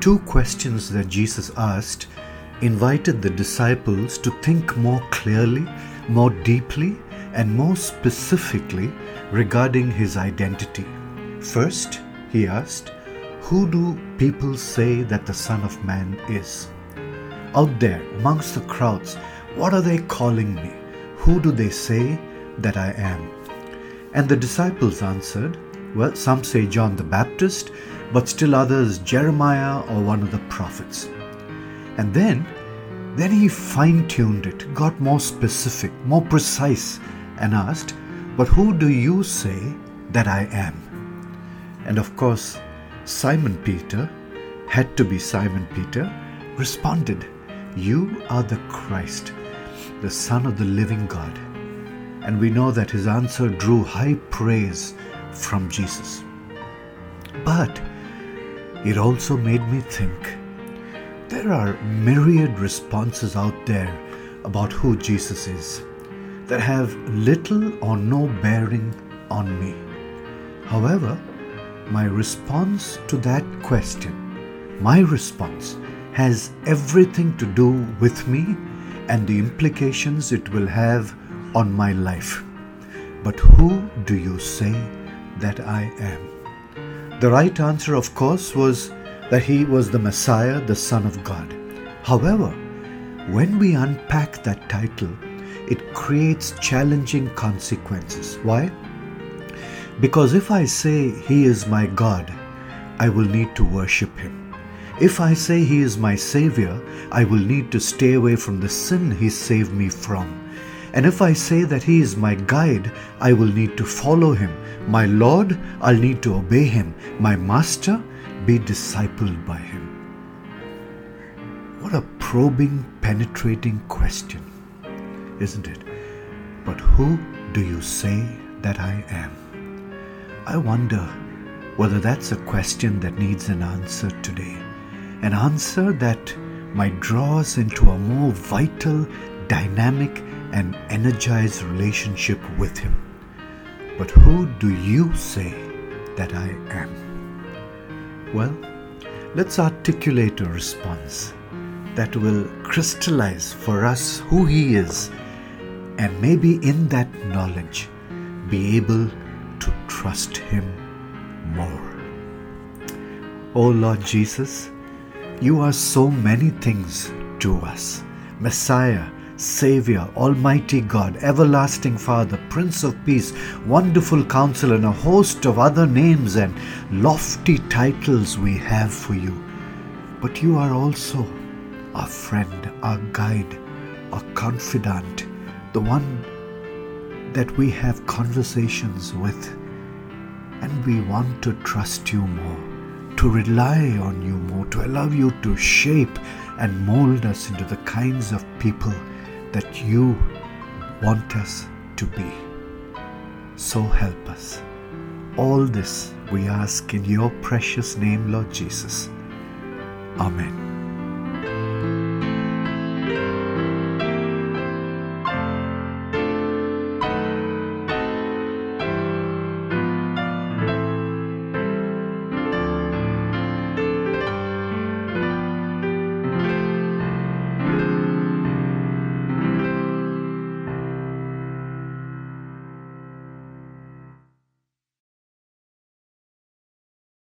two questions that Jesus asked invited the disciples to think more clearly, more deeply, and more specifically regarding his identity. First, he asked, Who do people say that the Son of Man is? Out there, amongst the crowds, what are they calling me? Who do they say that I am? And the disciples answered, Well, some say John the Baptist, but still others Jeremiah or one of the prophets. And then, then he fine tuned it, got more specific, more precise, and asked, But who do you say that I am? And of course, Simon Peter, had to be Simon Peter, responded, You are the Christ, the Son of the living God. And we know that his answer drew high praise from Jesus. But it also made me think there are myriad responses out there about who Jesus is that have little or no bearing on me. However, my response to that question, my response, has everything to do with me and the implications it will have on my life. But who do you say that I am? The right answer, of course, was that he was the Messiah, the Son of God. However, when we unpack that title, it creates challenging consequences. Why? Because if I say He is my God, I will need to worship Him. If I say He is my Savior, I will need to stay away from the sin He saved me from. And if I say that He is my guide, I will need to follow Him. My Lord, I'll need to obey Him. My Master, be discipled by Him. What a probing, penetrating question isn't it? But who do you say that I am? I wonder whether that's a question that needs an answer today. An answer that might draw us into a more vital, dynamic, and energized relationship with Him. But who do you say that I am? Well, let's articulate a response that will crystallize for us who He is and maybe in that knowledge be able to trust Him more. Oh Lord Jesus, you are so many things to us Messiah, Savior, Almighty God, Everlasting Father, Prince of Peace, Wonderful Counselor, and a host of other names and lofty titles we have for you. But you are also our friend, our guide, our confidant, the one that we have conversations with, and we want to trust you more, to rely on you more, to allow you to shape and mold us into the kinds of people that you want us to be. So help us. All this we ask in your precious name, Lord Jesus. Amen.